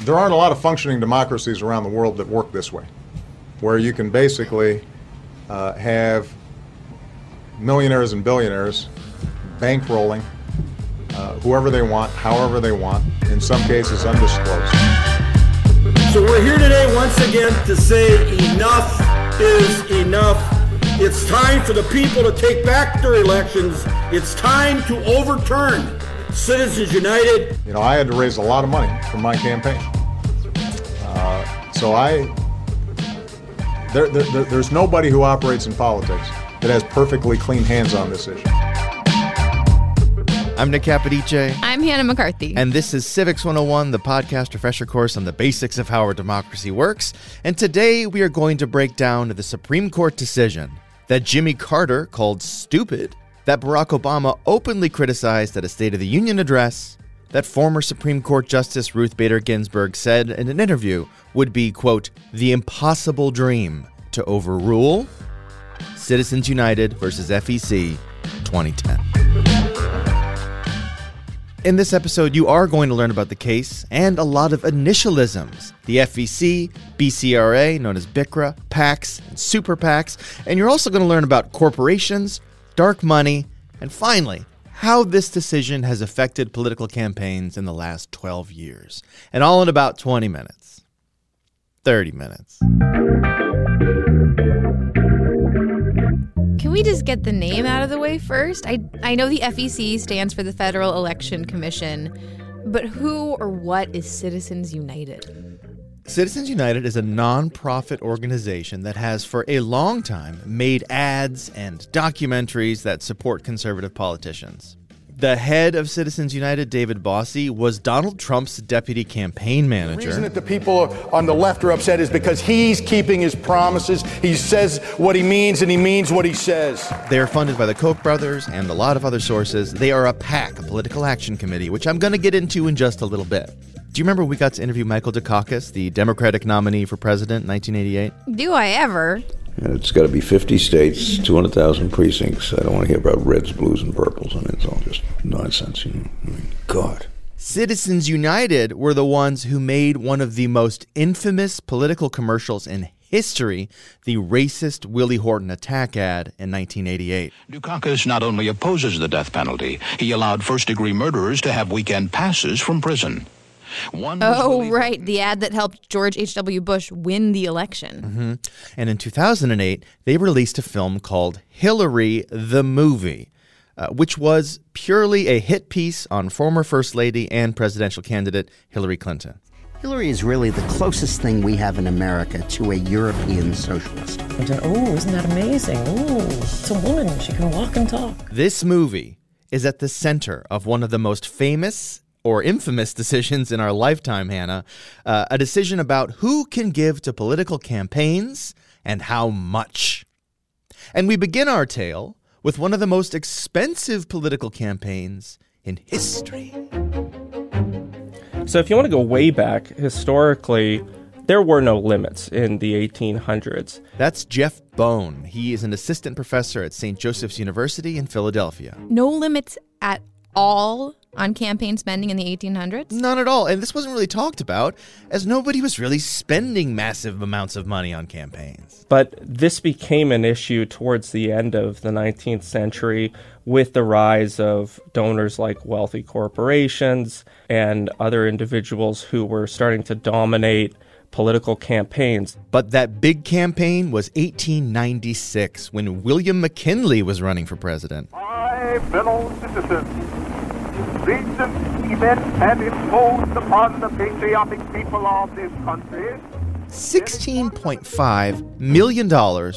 there aren't a lot of functioning democracies around the world that work this way, where you can basically uh, have millionaires and billionaires bankrolling uh, whoever they want, however they want, in some cases undisclosed. So we're here today once again to say enough is enough. It's time for the people to take back their elections. It's time to overturn Citizens United. You know, I had to raise a lot of money for my campaign. Uh, so I, there, there, there's nobody who operates in politics that has perfectly clean hands on this issue. I'm Nick Capodice. I'm Hannah McCarthy. And this is Civics 101, the podcast refresher course on the basics of how our democracy works. And today we are going to break down the Supreme Court decision that Jimmy Carter called stupid, that Barack Obama openly criticized at a State of the Union address, that former Supreme Court Justice Ruth Bader Ginsburg said in an interview would be, quote, the impossible dream to overrule Citizens United versus FEC 2010. In this episode, you are going to learn about the case and a lot of initialisms the FEC, BCRA, known as BICRA, PACs, and super PACs, and you're also going to learn about corporations, dark money, and finally, how this decision has affected political campaigns in the last 12 years. And all in about 20 minutes. 30 minutes. Can we just get the name out of the way first? I I know the FEC stands for the Federal Election Commission, but who or what is Citizens United? Citizens United is a nonprofit organization that has for a long time made ads and documentaries that support conservative politicians. The head of Citizens United, David Bossie, was Donald Trump's deputy campaign manager. The reason that the people on the left are upset is because he's keeping his promises. He says what he means and he means what he says. They are funded by the Koch brothers and a lot of other sources. They are a PAC, a political action committee, which I'm going to get into in just a little bit. Do you remember we got to interview Michael Dukakis, the Democratic nominee for president in 1988? Do I ever? And it's got to be 50 states, 200,000 precincts. I don't want to hear about reds, blues, and purples. I mean, it's all just nonsense, you know. I mean, God. Citizens United were the ones who made one of the most infamous political commercials in history, the racist Willie Horton attack ad in 1988. Dukakis not only opposes the death penalty, he allowed first degree murderers to have weekend passes from prison. One oh, right. The ad that helped George H.W. Bush win the election. Mm-hmm. And in 2008, they released a film called Hillary the Movie, uh, which was purely a hit piece on former First Lady and presidential candidate Hillary Clinton. Hillary is really the closest thing we have in America to a European socialist. Oh, isn't that amazing? Oh, it's a woman. She can walk and talk. This movie is at the center of one of the most famous or infamous decisions in our lifetime, Hannah. Uh, a decision about who can give to political campaigns and how much. And we begin our tale with one of the most expensive political campaigns in history. So, if you want to go way back, historically, there were no limits in the 1800s. That's Jeff Bone. He is an assistant professor at St. Joseph's University in Philadelphia. No limits at all on campaign spending in the 1800s? None at all. And this wasn't really talked about, as nobody was really spending massive amounts of money on campaigns. But this became an issue towards the end of the 19th century with the rise of donors like wealthy corporations and other individuals who were starting to dominate political campaigns. But that big campaign was 1896 when William McKinley was running for president. My fellow citizens, recent events have imposed upon the patriotic people of this country $16.5 million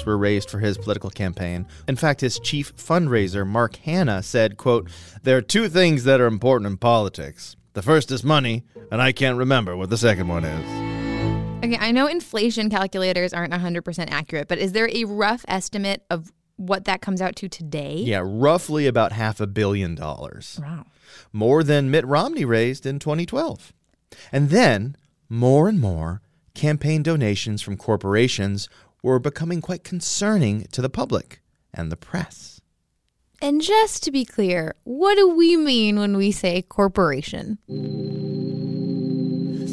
were raised for his political campaign. In fact, his chief fundraiser, Mark Hanna, said, quote, There are two things that are important in politics. The first is money, and I can't remember what the second one is. Okay, I know inflation calculators aren't 100% accurate, but is there a rough estimate of what that comes out to today? Yeah, roughly about half a billion dollars. Wow. More than Mitt Romney raised in 2012. And then, more and more, campaign donations from corporations were becoming quite concerning to the public and the press. And just to be clear, what do we mean when we say corporation?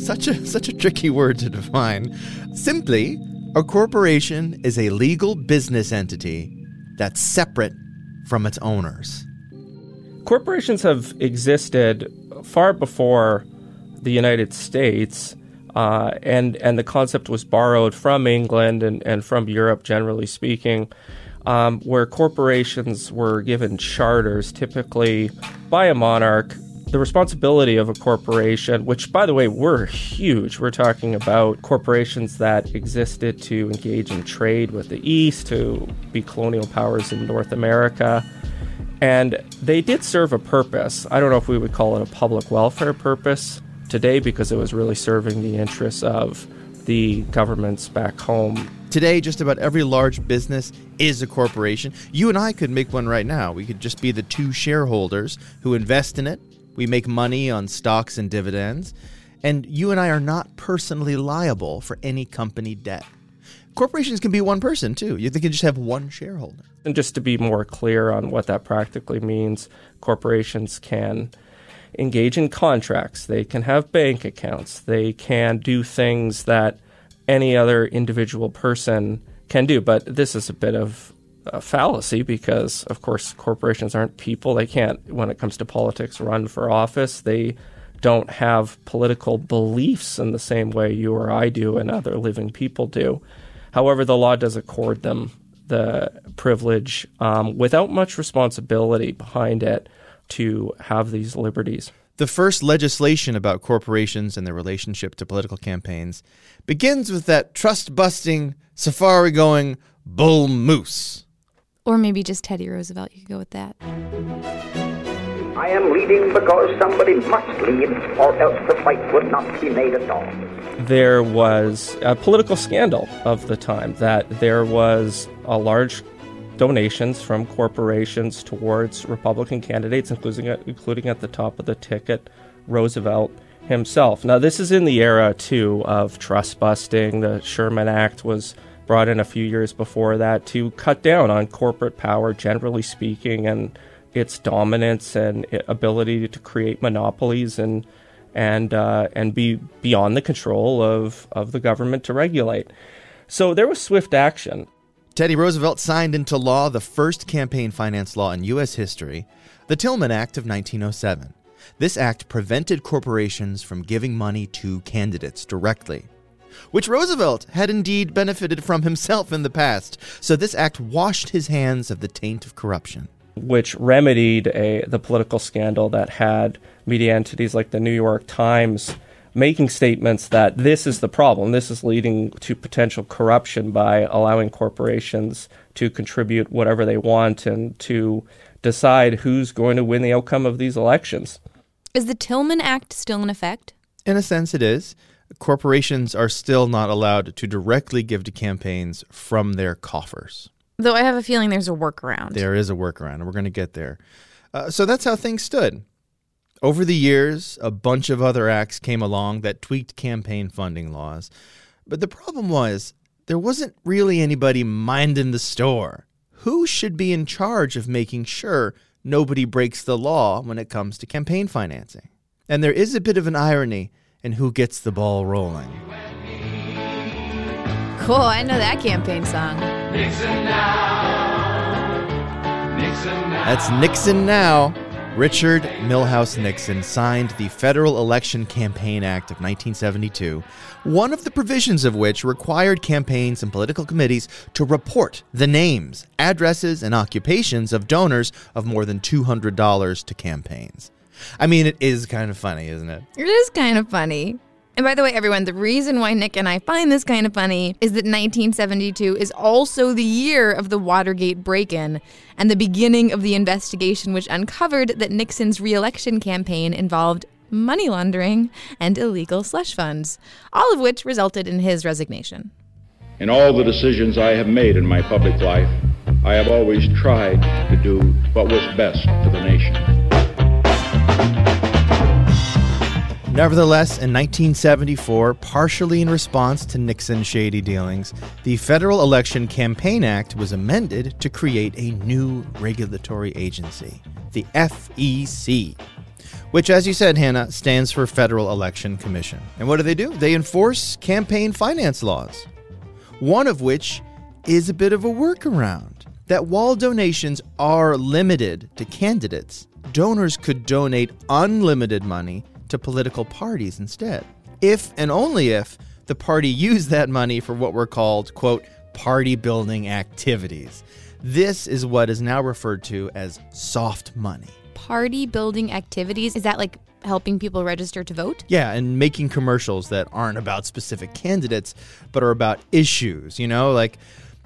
such a such a tricky word to define. Simply, a corporation is a legal business entity that's separate from its owners. Corporations have existed far before the United States, uh, and and the concept was borrowed from England and, and from Europe, generally speaking, um, where corporations were given charters, typically by a monarch. The responsibility of a corporation, which by the way were huge, we're talking about corporations that existed to engage in trade with the East, to be colonial powers in North America. And they did serve a purpose. I don't know if we would call it a public welfare purpose today because it was really serving the interests of the governments back home. Today, just about every large business is a corporation. You and I could make one right now. We could just be the two shareholders who invest in it. We make money on stocks and dividends. And you and I are not personally liable for any company debt. Corporations can be one person too. You they can just have one shareholder. And just to be more clear on what that practically means, corporations can engage in contracts, they can have bank accounts, they can do things that any other individual person can do. But this is a bit of a fallacy because, of course, corporations aren't people. They can't, when it comes to politics, run for office. They don't have political beliefs in the same way you or I do and other living people do. However, the law does accord them the privilege um, without much responsibility behind it to have these liberties. The first legislation about corporations and their relationship to political campaigns begins with that trust busting, safari going bull moose. Or maybe just Teddy Roosevelt. You could go with that. I am leading because somebody must lead, or else the fight would not be made at all. There was a political scandal of the time that there was a large donations from corporations towards Republican candidates, including including at the top of the ticket, Roosevelt himself. Now, this is in the era too of trust busting. The Sherman Act was brought in a few years before that to cut down on corporate power, generally speaking, and its dominance and ability to create monopolies and and uh, and be beyond the control of of the government to regulate. So there was swift action. Teddy Roosevelt signed into law the first campaign finance law in U.S. history, the Tillman Act of 1907. This act prevented corporations from giving money to candidates directly, which Roosevelt had indeed benefited from himself in the past, so this act washed his hands of the taint of corruption which remedied a the political scandal that had media entities like the New York Times making statements that this is the problem. This is leading to potential corruption by allowing corporations to contribute whatever they want and to decide who's going to win the outcome of these elections. Is the Tillman Act still in effect? In a sense, it is. Corporations are still not allowed to directly give to campaigns from their coffers. Though I have a feeling there's a workaround. There is a workaround, and we're going to get there. Uh, so that's how things stood. Over the years, a bunch of other acts came along that tweaked campaign funding laws. But the problem was, there wasn't really anybody minding the store. Who should be in charge of making sure nobody breaks the law when it comes to campaign financing? And there is a bit of an irony in who gets the ball rolling. Cool, I know that campaign song. Nixon now. Nixon now. That's Nixon now. Richard Milhous Nixon signed the Federal Election Campaign Act of 1972, one of the provisions of which required campaigns and political committees to report the names, addresses, and occupations of donors of more than $200 to campaigns. I mean, it is kind of funny, isn't it? It is kind of funny. And by the way, everyone, the reason why Nick and I find this kind of funny is that 1972 is also the year of the Watergate break in and the beginning of the investigation, which uncovered that Nixon's reelection campaign involved money laundering and illegal slush funds, all of which resulted in his resignation. In all the decisions I have made in my public life, I have always tried to do what was best for the nation. Nevertheless, in 1974, partially in response to Nixon's shady dealings, the Federal Election Campaign Act was amended to create a new regulatory agency, the FEC. which, as you said, Hannah, stands for Federal Election Commission. And what do they do? They enforce campaign finance laws, one of which is a bit of a workaround that while donations are limited to candidates, donors could donate unlimited money to political parties instead. If and only if the party used that money for what were called, quote, party building activities. This is what is now referred to as soft money. Party building activities is that like helping people register to vote? Yeah, and making commercials that aren't about specific candidates, but are about issues, you know, like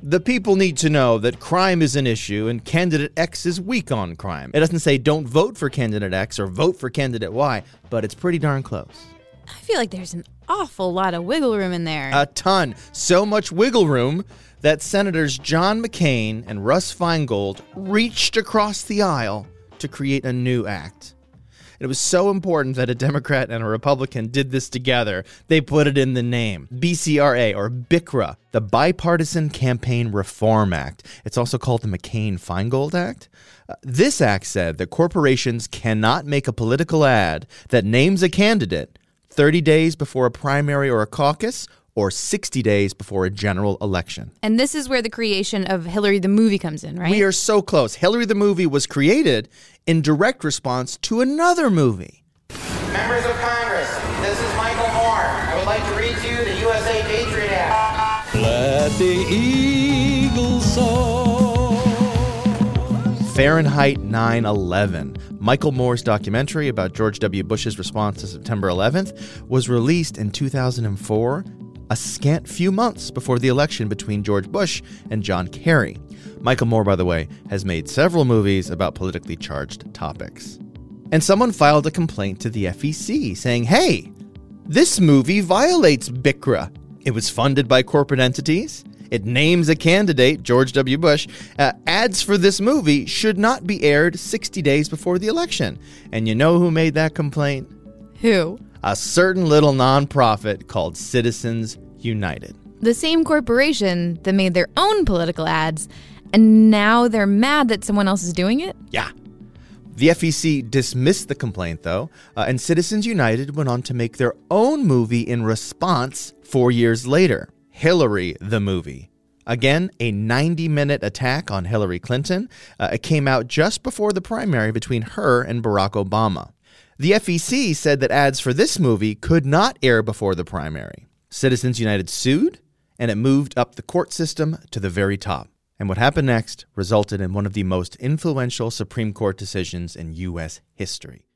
the people need to know that crime is an issue and candidate X is weak on crime. It doesn't say don't vote for candidate X or vote for candidate Y, but it's pretty darn close. I feel like there's an awful lot of wiggle room in there. A ton. So much wiggle room that Senators John McCain and Russ Feingold reached across the aisle to create a new act. It was so important that a Democrat and a Republican did this together. They put it in the name BCRA or BICRA, the Bipartisan Campaign Reform Act. It's also called the McCain Feingold Act. Uh, this act said that corporations cannot make a political ad that names a candidate 30 days before a primary or a caucus or 60 days before a general election. and this is where the creation of Hillary the movie comes in, right? We are so close. Hillary the movie was created in direct response to another movie. Members of Congress, this is Michael Moore. I would like to read to you the USA Patriot Act. Let the eagle soar. Fahrenheit 9 11. Michael Moore's documentary about George W. Bush's response to September 11th was released in 2004, a scant few months before the election between George Bush and John Kerry. Michael Moore, by the way, has made several movies about politically charged topics. And someone filed a complaint to the FEC saying, hey, this movie violates BICRA. It was funded by corporate entities. It names a candidate, George W. Bush. Uh, ads for this movie should not be aired 60 days before the election. And you know who made that complaint? Who? A certain little nonprofit called Citizens United. The same corporation that made their own political ads, and now they're mad that someone else is doing it? Yeah. The FEC dismissed the complaint, though, uh, and Citizens United went on to make their own movie in response four years later Hillary the Movie. Again, a 90 minute attack on Hillary Clinton. Uh, it came out just before the primary between her and Barack Obama. The FEC said that ads for this movie could not air before the primary. Citizens United sued, and it moved up the court system to the very top. And what happened next resulted in one of the most influential Supreme Court decisions in U.S. history.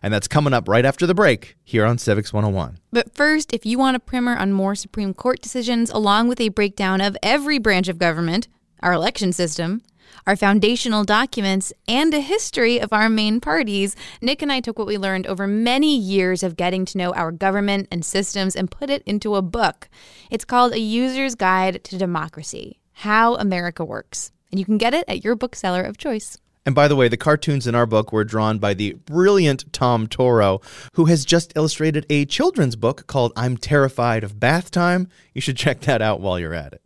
And that's coming up right after the break here on Civics 101. But first, if you want a primer on more Supreme Court decisions, along with a breakdown of every branch of government, our election system, our foundational documents, and a history of our main parties, Nick and I took what we learned over many years of getting to know our government and systems and put it into a book. It's called A User's Guide to Democracy How America Works. And you can get it at your bookseller of choice. And by the way, the cartoons in our book were drawn by the brilliant Tom Toro, who has just illustrated a children's book called I'm Terrified of Bath Time. You should check that out while you're at it.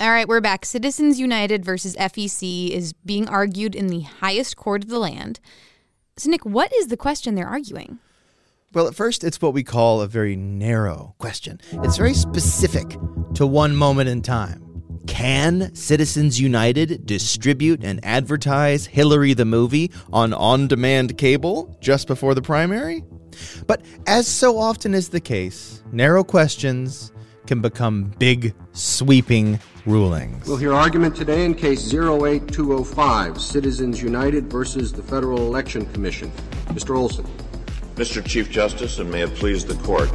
All right, we're back. Citizens United versus FEC is being argued in the highest court of the land. So, Nick, what is the question they're arguing? Well, at first, it's what we call a very narrow question. It's very specific to one moment in time. Can Citizens United distribute and advertise Hillary the movie on on demand cable just before the primary? But as so often is the case, narrow questions can become big, sweeping rulings. We'll hear argument today in case 08205, Citizens United versus the Federal Election Commission. Mr. Olson. Mr. Chief Justice, and may it please the court.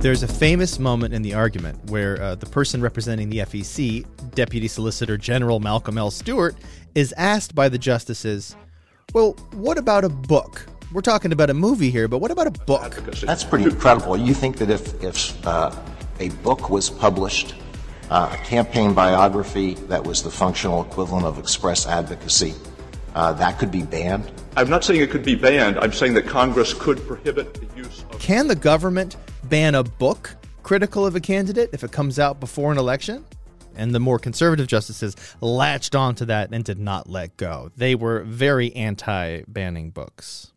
There's a famous moment in the argument where uh, the person representing the FEC, Deputy Solicitor General Malcolm L. Stewart, is asked by the justices, Well, what about a book? We're talking about a movie here, but what about a book? That's pretty incredible. You think that if, if uh, a book was published, uh, a campaign biography that was the functional equivalent of express advocacy, uh, that could be banned? I'm not saying it could be banned. I'm saying that Congress could prohibit the use of. Can the government ban a book critical of a candidate if it comes out before an election? And the more conservative justices latched onto that and did not let go. They were very anti banning books.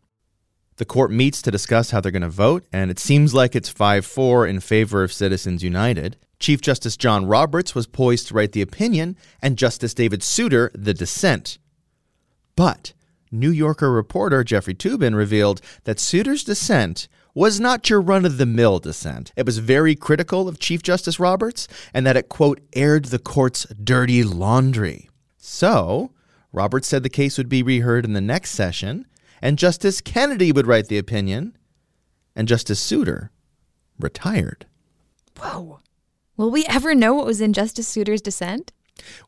The court meets to discuss how they're going to vote, and it seems like it's 5 4 in favor of Citizens United. Chief Justice John Roberts was poised to write the opinion, and Justice David Souter the dissent. But New Yorker reporter Jeffrey Toobin revealed that Souter's dissent was not your run of the mill dissent. It was very critical of Chief Justice Roberts and that it, quote, aired the court's dirty laundry. So, Roberts said the case would be reheard in the next session, and Justice Kennedy would write the opinion, and Justice Souter retired. Whoa. Will we ever know what was in Justice Souter's dissent?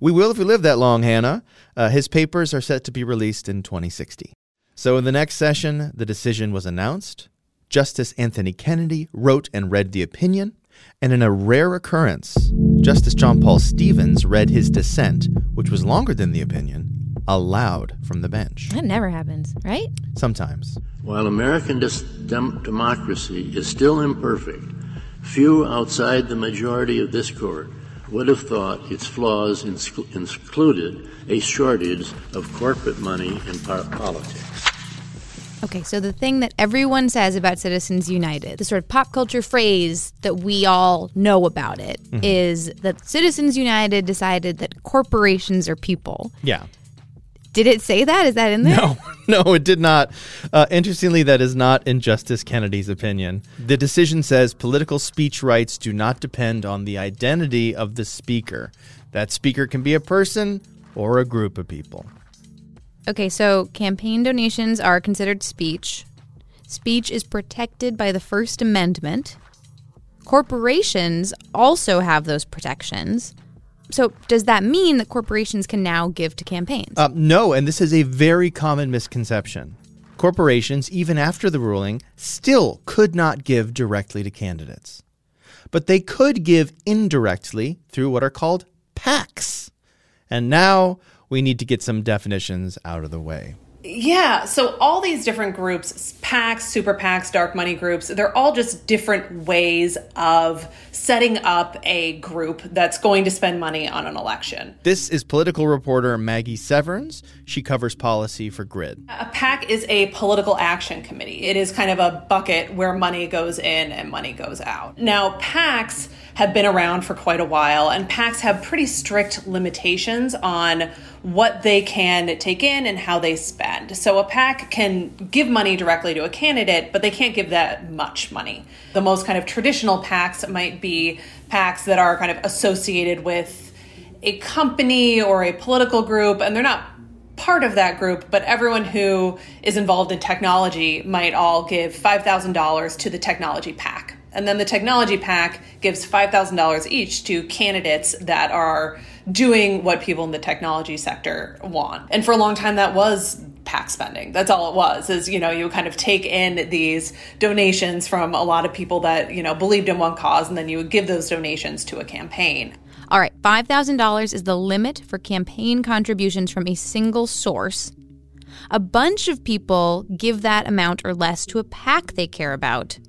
We will if we live that long, Hannah. Uh, his papers are set to be released in 2060. So, in the next session, the decision was announced. Justice Anthony Kennedy wrote and read the opinion, and in a rare occurrence, Justice John Paul Stevens read his dissent, which was longer than the opinion, aloud from the bench. That never happens, right? Sometimes. While American dis- dem- democracy is still imperfect, few outside the majority of this court would have thought its flaws ins- included a shortage of corporate money in par- politics. Okay, so the thing that everyone says about Citizens United, the sort of pop culture phrase that we all know about it, is Mhm. that Citizens United decided that corporations are people. Yeah. Did it say that? Is that in there? No, no, it did not. Uh, interestingly, that is not in Justice Kennedy's opinion. The decision says political speech rights do not depend on the identity of the speaker. That speaker can be a person or a group of people. Okay, so campaign donations are considered speech. Speech is protected by the First Amendment. Corporations also have those protections. So, does that mean that corporations can now give to campaigns? Uh, no, and this is a very common misconception. Corporations, even after the ruling, still could not give directly to candidates. But they could give indirectly through what are called PACs. And now we need to get some definitions out of the way. Yeah, so all these different groups, PACs, super PACs, dark money groups, they're all just different ways of setting up a group that's going to spend money on an election. This is political reporter Maggie Severns. She covers policy for Grid. A PAC is a political action committee. It is kind of a bucket where money goes in and money goes out. Now, PACs have been around for quite a while, and PACs have pretty strict limitations on what they can take in and how they spend. So, a PAC can give money directly to a candidate, but they can't give that much money. The most kind of traditional PACs might be PACs that are kind of associated with a company or a political group, and they're not part of that group, but everyone who is involved in technology might all give $5,000 to the technology PAC. And then the technology PAC gives $5,000 each to candidates that are doing what people in the technology sector want. And for a long time, that was PAC spending. That's all it was, is, you know, you kind of take in these donations from a lot of people that, you know, believed in one cause, and then you would give those donations to a campaign. All right, $5,000 is the limit for campaign contributions from a single source. A bunch of people give that amount or less to a PAC they care about,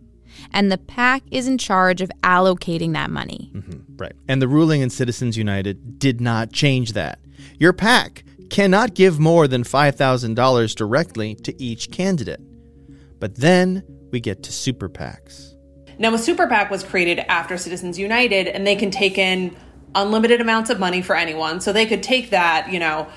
and the PAC is in charge of allocating that money. Mm-hmm, right. And the ruling in Citizens United did not change that. Your PAC cannot give more than $5,000 directly to each candidate. But then we get to super PACs. Now, a super PAC was created after Citizens United, and they can take in unlimited amounts of money for anyone. So they could take that, you know,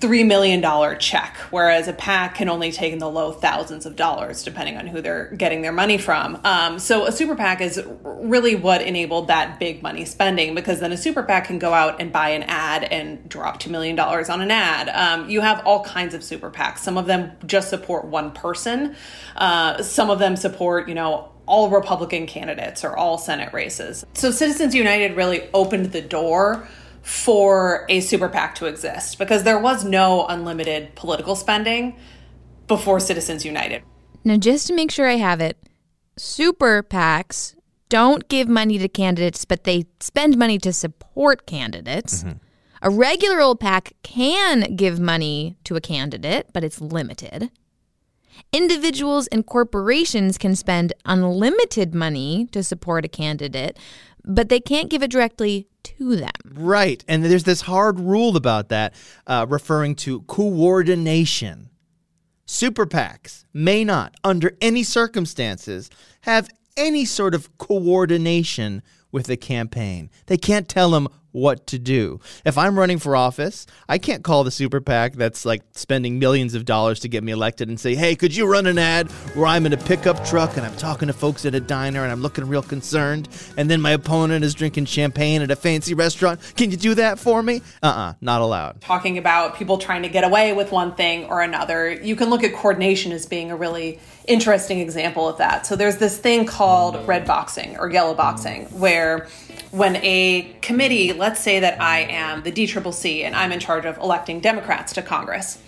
$3 million check, whereas a PAC can only take in the low thousands of dollars, depending on who they're getting their money from. Um, so a super PAC is really what enabled that big money spending because then a super PAC can go out and buy an ad and drop $2 million on an ad. Um, you have all kinds of super PACs. Some of them just support one person, uh, some of them support, you know, all Republican candidates or all Senate races. So Citizens United really opened the door for a super PAC to exist because there was no unlimited political spending before Citizens United. Now, just to make sure I have it, super PACs don't give money to candidates, but they spend money to support candidates. Mm-hmm. A regular old PAC can give money to a candidate, but it's limited. Individuals and corporations can spend unlimited money to support a candidate, but they can't give it directly to them. Right. And there's this hard rule about that, uh, referring to coordination. Super PACs may not, under any circumstances, have any sort of coordination with the campaign. They can't tell them what to do. If I'm running for office, I can't call the super PAC that's like spending millions of dollars to get me elected and say, hey, could you run an ad where I'm in a pickup truck and I'm talking to folks at a diner and I'm looking real concerned, and then my opponent is drinking champagne at a fancy restaurant? Can you do that for me? Uh uh-uh, uh, not allowed. Talking about people trying to get away with one thing or another, you can look at coordination as being a really interesting example of that. So there's this thing called red boxing or yellow boxing mm. where when a committee, let's say that I am the DCCC and I'm in charge of electing Democrats to Congress,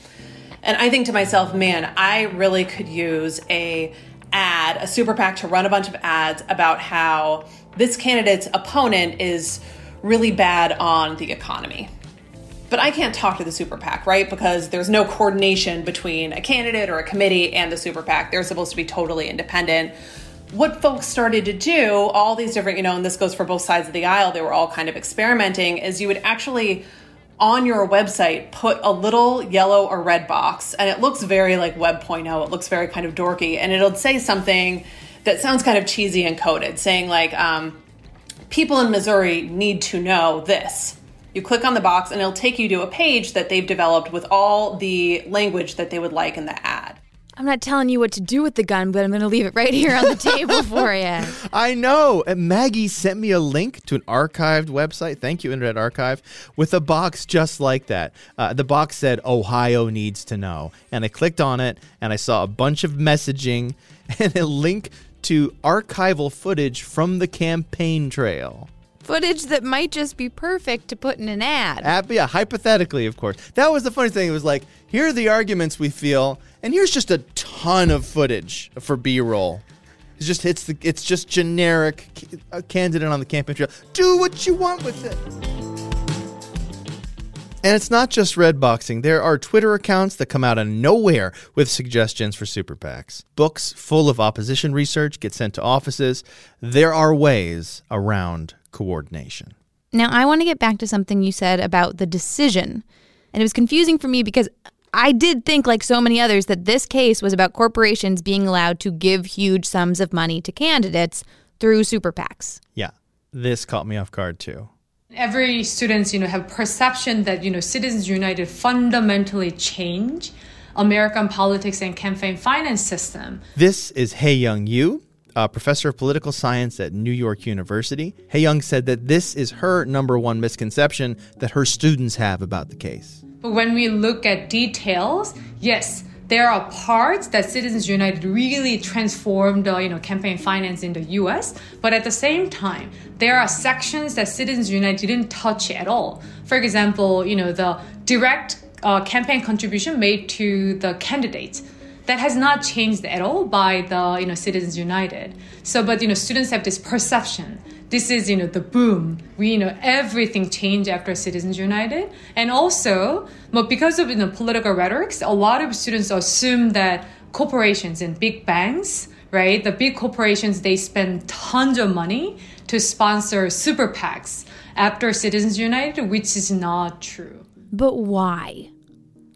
and I think to myself, man, I really could use a ad, a super PAC to run a bunch of ads about how this candidate's opponent is really bad on the economy. But I can't talk to the super PAC, right? Because there's no coordination between a candidate or a committee and the super PAC. They're supposed to be totally independent what folks started to do, all these different, you know, and this goes for both sides of the aisle, they were all kind of experimenting, is you would actually on your website put a little yellow or red box and it looks very like web.0 it looks very kind of dorky and it'll say something that sounds kind of cheesy and coded saying like um, people in missouri need to know this you click on the box and it'll take you to a page that they've developed with all the language that they would like in the ad I'm not telling you what to do with the gun, but I'm going to leave it right here on the table for you. I know. And Maggie sent me a link to an archived website. Thank you, Internet Archive, with a box just like that. Uh, the box said, Ohio needs to know. And I clicked on it and I saw a bunch of messaging and a link to archival footage from the campaign trail footage that might just be perfect to put in an ad. Uh, yeah, hypothetically, of course. That was the funny thing. It was like, here are the arguments we feel, and here's just a ton of footage for B-roll. It's just it's the it's just generic A candidate on the campaign trail. Do what you want with it. And it's not just red boxing. There are Twitter accounts that come out of nowhere with suggestions for super PACs. Books full of opposition research get sent to offices. There are ways around coordination. Now, I want to get back to something you said about the decision. And it was confusing for me because I did think, like so many others, that this case was about corporations being allowed to give huge sums of money to candidates through super PACs. Yeah, this caught me off guard too. Every students, you know, have perception that you know Citizens United fundamentally change American politics and campaign finance system. This is Hye Young You, a professor of political science at New York University. Hye Young said that this is her number one misconception that her students have about the case. But when we look at details, yes, there are parts that Citizens United really transformed, uh, you know, campaign finance in the U.S. But at the same time, there are sections that Citizens United didn't touch at all. For example, you know, the direct uh, campaign contribution made to the candidates that has not changed at all by the you know Citizens United. So, but you know, students have this perception. This is you know the boom. We you know everything changed after citizens united. And also but because of you know political rhetorics a lot of students assume that corporations and big banks right the big corporations they spend tons of money to sponsor super pacs after citizens united which is not true. But why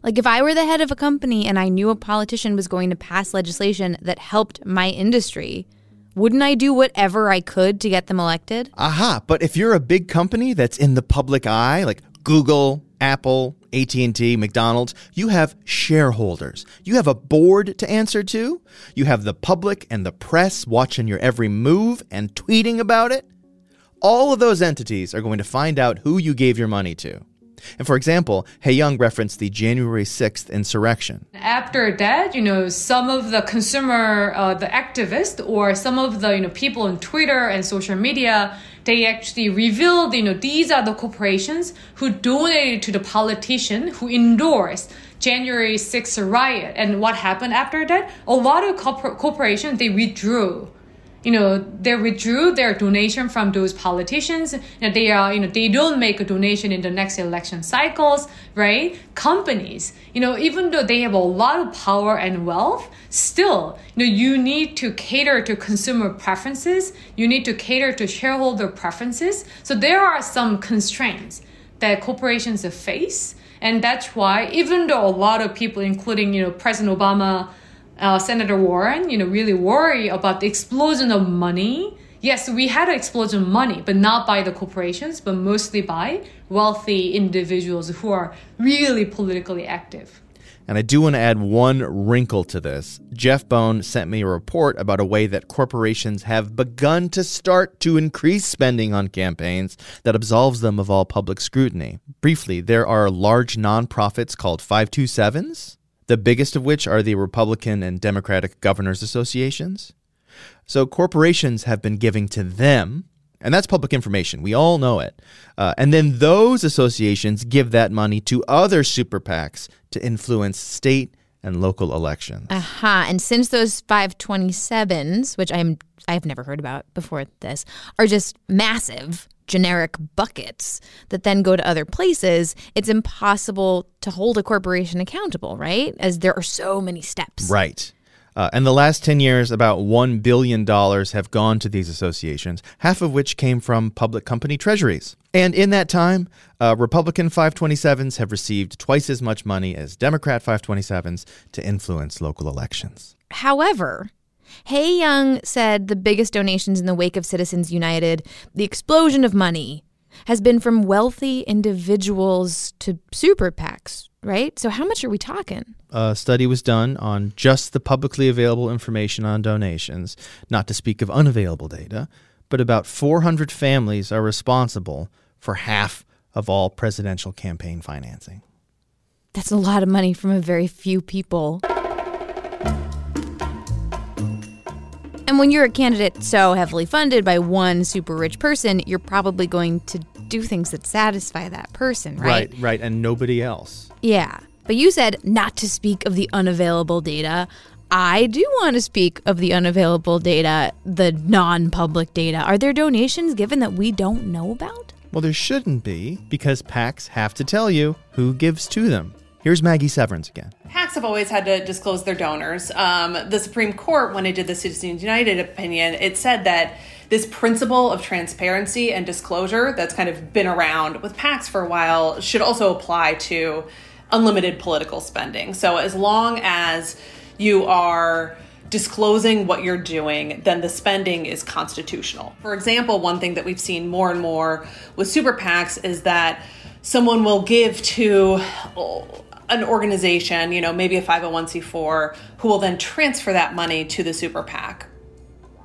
like, if I were the head of a company and I knew a politician was going to pass legislation that helped my industry, wouldn't I do whatever I could to get them elected? Aha, but if you're a big company that's in the public eye, like Google, Apple, AT&T, McDonald's, you have shareholders. You have a board to answer to. You have the public and the press watching your every move and tweeting about it. All of those entities are going to find out who you gave your money to. And for example, Hye Young referenced the January 6th insurrection. After that, you know, some of the consumer, uh, the activists, or some of the you know people on Twitter and social media, they actually revealed, you know, these are the corporations who donated to the politician who endorsed January 6th riot. And what happened after that? A lot of corporations they withdrew you know, they withdrew their donation from those politicians. They are, you know, they don't make a donation in the next election cycles, right? Companies, you know, even though they have a lot of power and wealth, still, you know, you need to cater to consumer preferences. You need to cater to shareholder preferences. So there are some constraints that corporations face. And that's why, even though a lot of people, including, you know, President Obama, uh, Senator Warren, you know, really worry about the explosion of money. Yes, we had an explosion of money, but not by the corporations, but mostly by wealthy individuals who are really politically active. And I do want to add one wrinkle to this. Jeff Bone sent me a report about a way that corporations have begun to start to increase spending on campaigns that absolves them of all public scrutiny. Briefly, there are large nonprofits called 527s the biggest of which are the Republican and Democratic Governors Associations. So corporations have been giving to them, and that's public information. We all know it. Uh, and then those associations give that money to other super PACs to influence state and local elections. Aha. Uh-huh. And since those 527s, which I'm I've never heard about before this, are just massive generic buckets that then go to other places, it's impossible to hold a corporation accountable, right? As there are so many steps. Right. Uh, and the last 10 years, about $1 billion have gone to these associations, half of which came from public company treasuries. And in that time, uh, Republican 527s have received twice as much money as Democrat 527s to influence local elections. However, Hye Young said the biggest donations in the wake of Citizens United, the explosion of money, has been from wealthy individuals to super PACs, right? So, how much are we talking? A study was done on just the publicly available information on donations, not to speak of unavailable data, but about 400 families are responsible for half of all presidential campaign financing. That's a lot of money from a very few people. And when you're a candidate so heavily funded by one super rich person, you're probably going to do things that satisfy that person, right? Right, right, and nobody else. Yeah. But you said not to speak of the unavailable data. I do want to speak of the unavailable data, the non public data. Are there donations given that we don't know about? Well, there shouldn't be, because PACs have to tell you who gives to them. Here's Maggie Severns again. PACs have always had to disclose their donors. Um, the Supreme Court, when it did the Citizens United opinion, it said that this principle of transparency and disclosure that's kind of been around with PACs for a while should also apply to unlimited political spending. So as long as you are disclosing what you're doing, then the spending is constitutional. For example, one thing that we've seen more and more with super PACs is that someone will give to an organization, you know, maybe a 501c4, who will then transfer that money to the super PAC.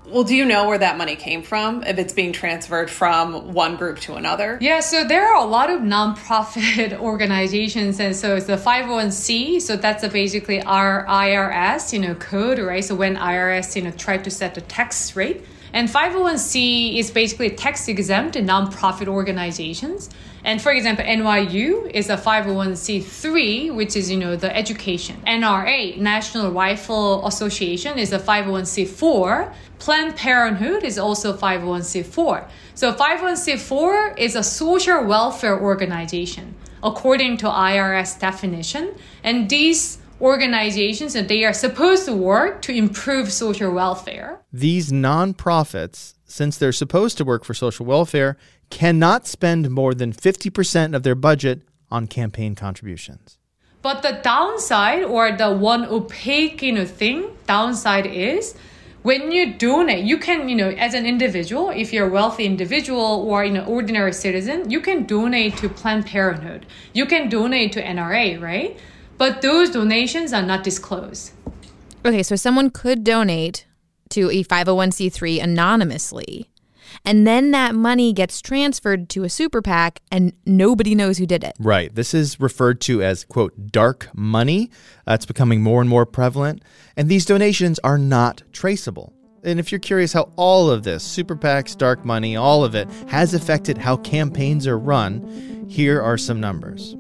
Well, do you know where that money came from? If it's being transferred from one group to another? Yeah, so there are a lot of nonprofit organizations, and so it's the 501c. So that's basically our IRS, you know, code, right? So when IRS, you know, tried to set the tax rate, and 501c is basically tax exempt nonprofit organizations. And for example, NYU is a 501c3, which is, you know, the education. NRA, National Rifle Association, is a 501c4. Planned Parenthood is also 501c4. So 501c4 is a social welfare organization according to IRS definition. And these organizations and they are supposed to work to improve social welfare. These nonprofits, since they're supposed to work for social welfare, cannot spend more than 50% of their budget on campaign contributions. But the downside or the one opaque you know thing downside is when you donate, you can, you know, as an individual, if you're a wealthy individual or an ordinary citizen, you can donate to Planned Parenthood. You can donate to NRA, right? But those donations are not disclosed. Okay, so someone could donate to a 501c3 anonymously and then that money gets transferred to a super PAC and nobody knows who did it. Right. This is referred to as, quote, dark money. Uh, it's becoming more and more prevalent. And these donations are not traceable. And if you're curious how all of this, super PACs, dark money, all of it, has affected how campaigns are run, here are some numbers.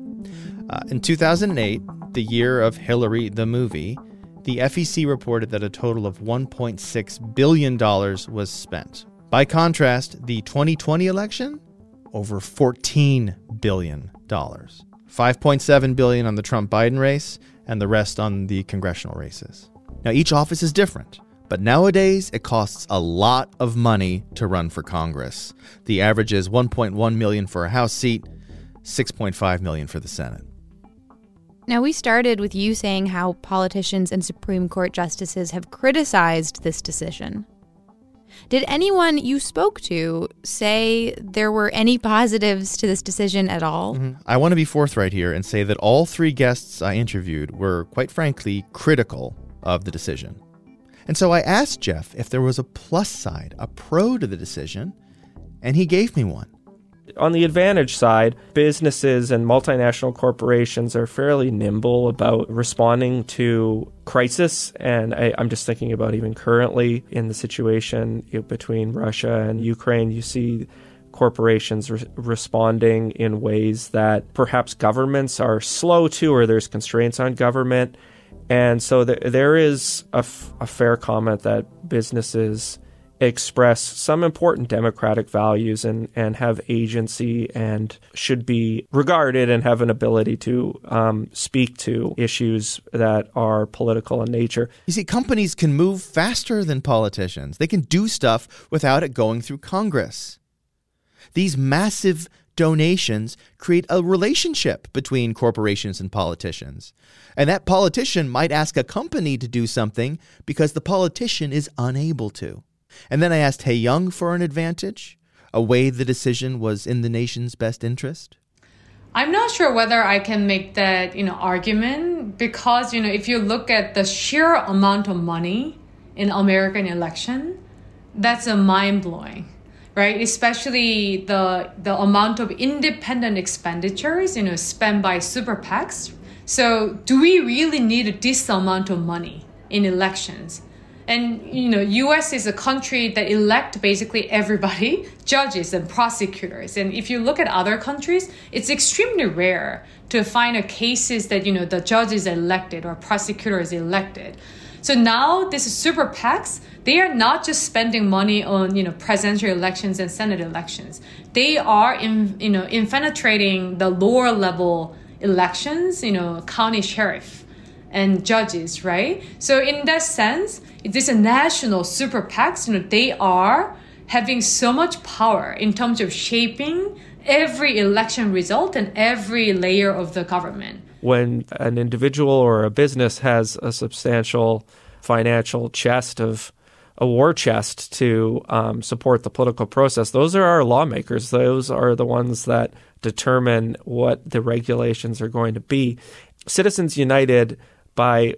Uh, in 2008, the year of Hillary the movie, the FEC reported that a total of $1.6 billion was spent. By contrast, the 2020 election, over $14 billion. 5.7 billion on the Trump Biden race and the rest on the congressional races. Now each office is different, but nowadays it costs a lot of money to run for Congress. The average is 1.1 million for a House seat, 6.5 million for the Senate. Now, we started with you saying how politicians and Supreme Court justices have criticized this decision. Did anyone you spoke to say there were any positives to this decision at all? Mm-hmm. I want to be forthright here and say that all three guests I interviewed were, quite frankly, critical of the decision. And so I asked Jeff if there was a plus side, a pro to the decision, and he gave me one. On the advantage side, businesses and multinational corporations are fairly nimble about responding to crisis. And I, am just thinking about even currently in the situation between Russia and Ukraine, you see corporations re- responding in ways that perhaps governments are slow to, or there's constraints on government. And so th- there is a, f- a fair comment that businesses express some important democratic values and, and have agency and should be regarded and have an ability to um, speak to issues that are political in nature. You see, companies can move faster than politicians, they can do stuff without it going through Congress. These massive donations create a relationship between corporations and politicians. And that politician might ask a company to do something because the politician is unable to. And then I asked Hye Young for an advantage, a way the decision was in the nation's best interest. I'm not sure whether I can make that you know argument because you know if you look at the sheer amount of money in American election, that's a mind blowing, right? Especially the the amount of independent expenditures you know spent by super PACs. So do we really need this amount of money in elections? And you know us is a country that elect basically everybody judges and prosecutors. And if you look at other countries it's extremely rare to find a cases that you know the judge is elected or prosecutor is elected. So now this super pacs they are not just spending money on you know presidential elections and senate elections. They are in you know infiltrating the lower level elections you know county sheriff and judges, right? So in that sense, it is a national super PACs, you know, they are having so much power in terms of shaping every election result and every layer of the government. When an individual or a business has a substantial financial chest of a war chest to um, support the political process. Those are our lawmakers. Those are the ones that determine what the regulations are going to be. Citizens United by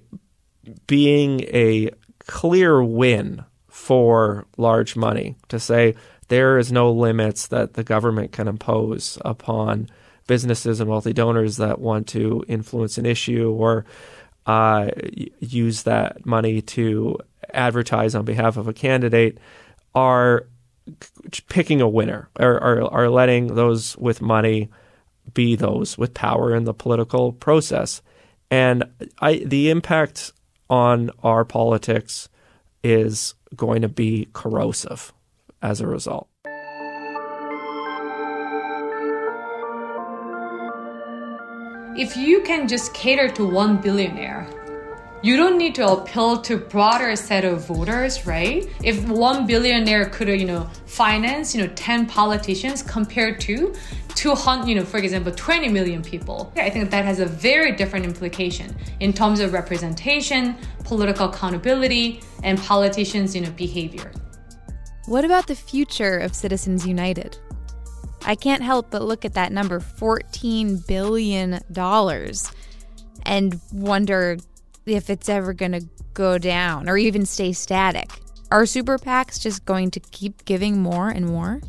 being a clear win for large money to say there is no limits that the government can impose upon businesses and wealthy donors that want to influence an issue or uh, use that money to advertise on behalf of a candidate are picking a winner or are, are letting those with money be those with power in the political process. And I, the impact on our politics is going to be corrosive as a result. If you can just cater to one billionaire, you don't need to appeal to broader set of voters, right? If one billionaire could, you know, finance, you know, 10 politicians compared to 200, you know, for example, 20 million people. I think that has a very different implication in terms of representation, political accountability, and politicians, you know, behavior. What about the future of Citizens United? I can't help but look at that number, $14 billion, and wonder if it's ever going to go down or even stay static. Are super PACs just going to keep giving more and more?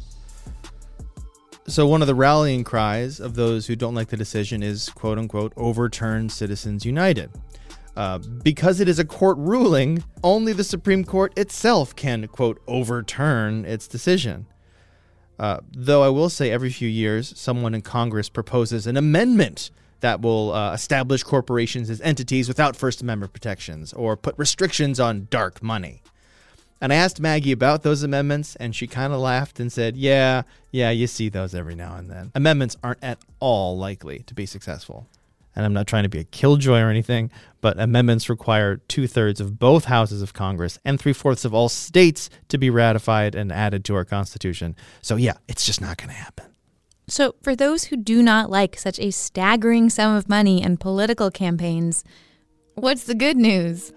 So, one of the rallying cries of those who don't like the decision is quote unquote overturn Citizens United. Uh, because it is a court ruling, only the Supreme Court itself can, quote, overturn its decision. Uh, though I will say every few years, someone in Congress proposes an amendment that will uh, establish corporations as entities without First Amendment protections or put restrictions on dark money. And I asked Maggie about those amendments, and she kind of laughed and said, Yeah, yeah, you see those every now and then. Amendments aren't at all likely to be successful. And I'm not trying to be a killjoy or anything, but amendments require two thirds of both houses of Congress and three fourths of all states to be ratified and added to our Constitution. So, yeah, it's just not going to happen. So, for those who do not like such a staggering sum of money and political campaigns, what's the good news?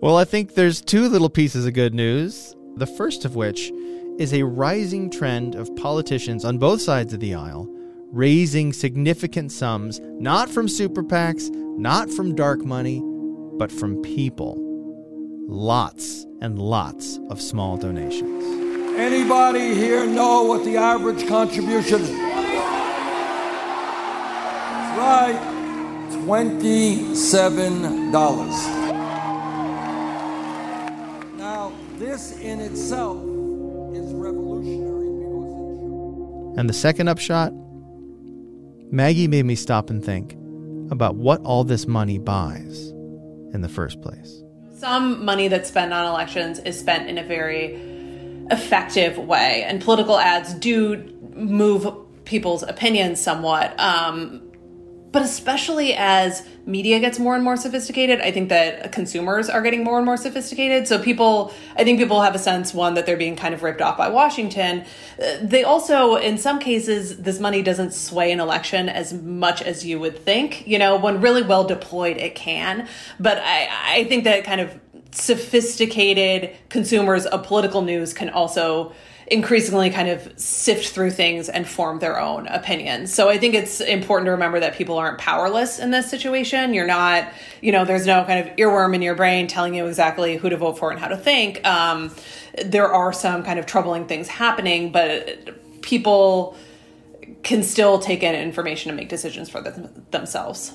Well, I think there's two little pieces of good news. The first of which is a rising trend of politicians on both sides of the aisle raising significant sums, not from super PACs, not from dark money, but from people. Lots and lots of small donations. Anybody here know what the average contribution is? That's right, $27. Now, this in itself is revolutionary because And the second upshot Maggie made me stop and think about what all this money buys in the first place. Some money that's spent on elections is spent in a very effective way, and political ads do move people's opinions somewhat. Um, but especially as media gets more and more sophisticated, I think that consumers are getting more and more sophisticated. So people, I think people have a sense one that they're being kind of ripped off by Washington. Uh, They also, in some cases, this money doesn't sway an election as much as you would think. You know, when really well deployed, it can. But I, I think that kind of sophisticated consumers of political news can also increasingly kind of sift through things and form their own opinions. So I think it's important to remember that people aren't powerless in this situation. You're not, you know, there's no kind of earworm in your brain telling you exactly who to vote for and how to think. Um, there are some kind of troubling things happening, but people can still take in information and make decisions for them, themselves.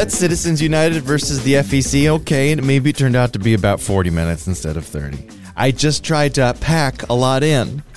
That's Citizens United versus the FEC. Okay, and maybe it turned out to be about 40 minutes instead of 30. I just tried to pack a lot in.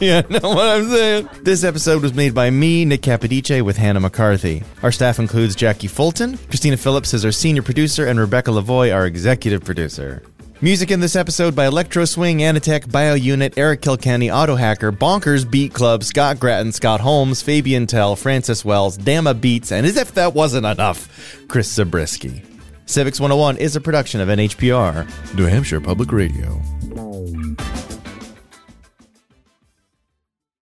Yeah, know what I'm saying? This episode was made by me, Nick Capodice, with Hannah McCarthy. Our staff includes Jackie Fulton, Christina Phillips is our senior producer, and Rebecca Lavoie, our executive producer. Music in this episode by Electro Swing, Anatech, Bio Unit, Eric Kilkenny, Auto Hacker, Bonkers, Beat Club, Scott Gratton, Scott Holmes, Fabian Tell, Francis Wells, Dama Beats, and as if that wasn't enough, Chris Zabriskie. Civics 101 is a production of NHPR, New Hampshire Public Radio.